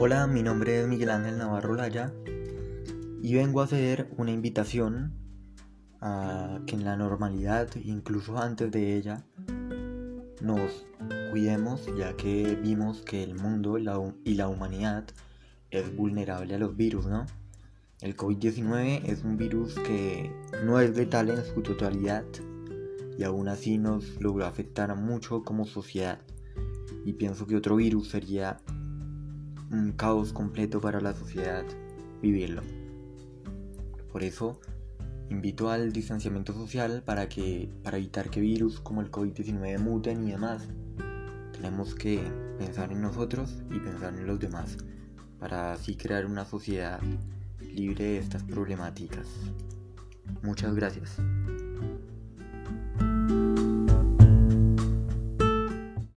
Hola, mi nombre es Miguel Ángel Navarro Laya y vengo a hacer una invitación a que en la normalidad, incluso antes de ella, nos cuidemos ya que vimos que el mundo y la humanidad es vulnerable a los virus, ¿no? El COVID-19 es un virus que no es letal en su totalidad y aún así nos logró afectar mucho como sociedad. Y pienso que otro virus sería un caos completo para la sociedad vivirlo. Por eso invito al distanciamiento social para que para evitar que virus como el COVID-19 muten y demás. Tenemos que pensar en nosotros y pensar en los demás para así crear una sociedad libre de estas problemáticas. Muchas gracias.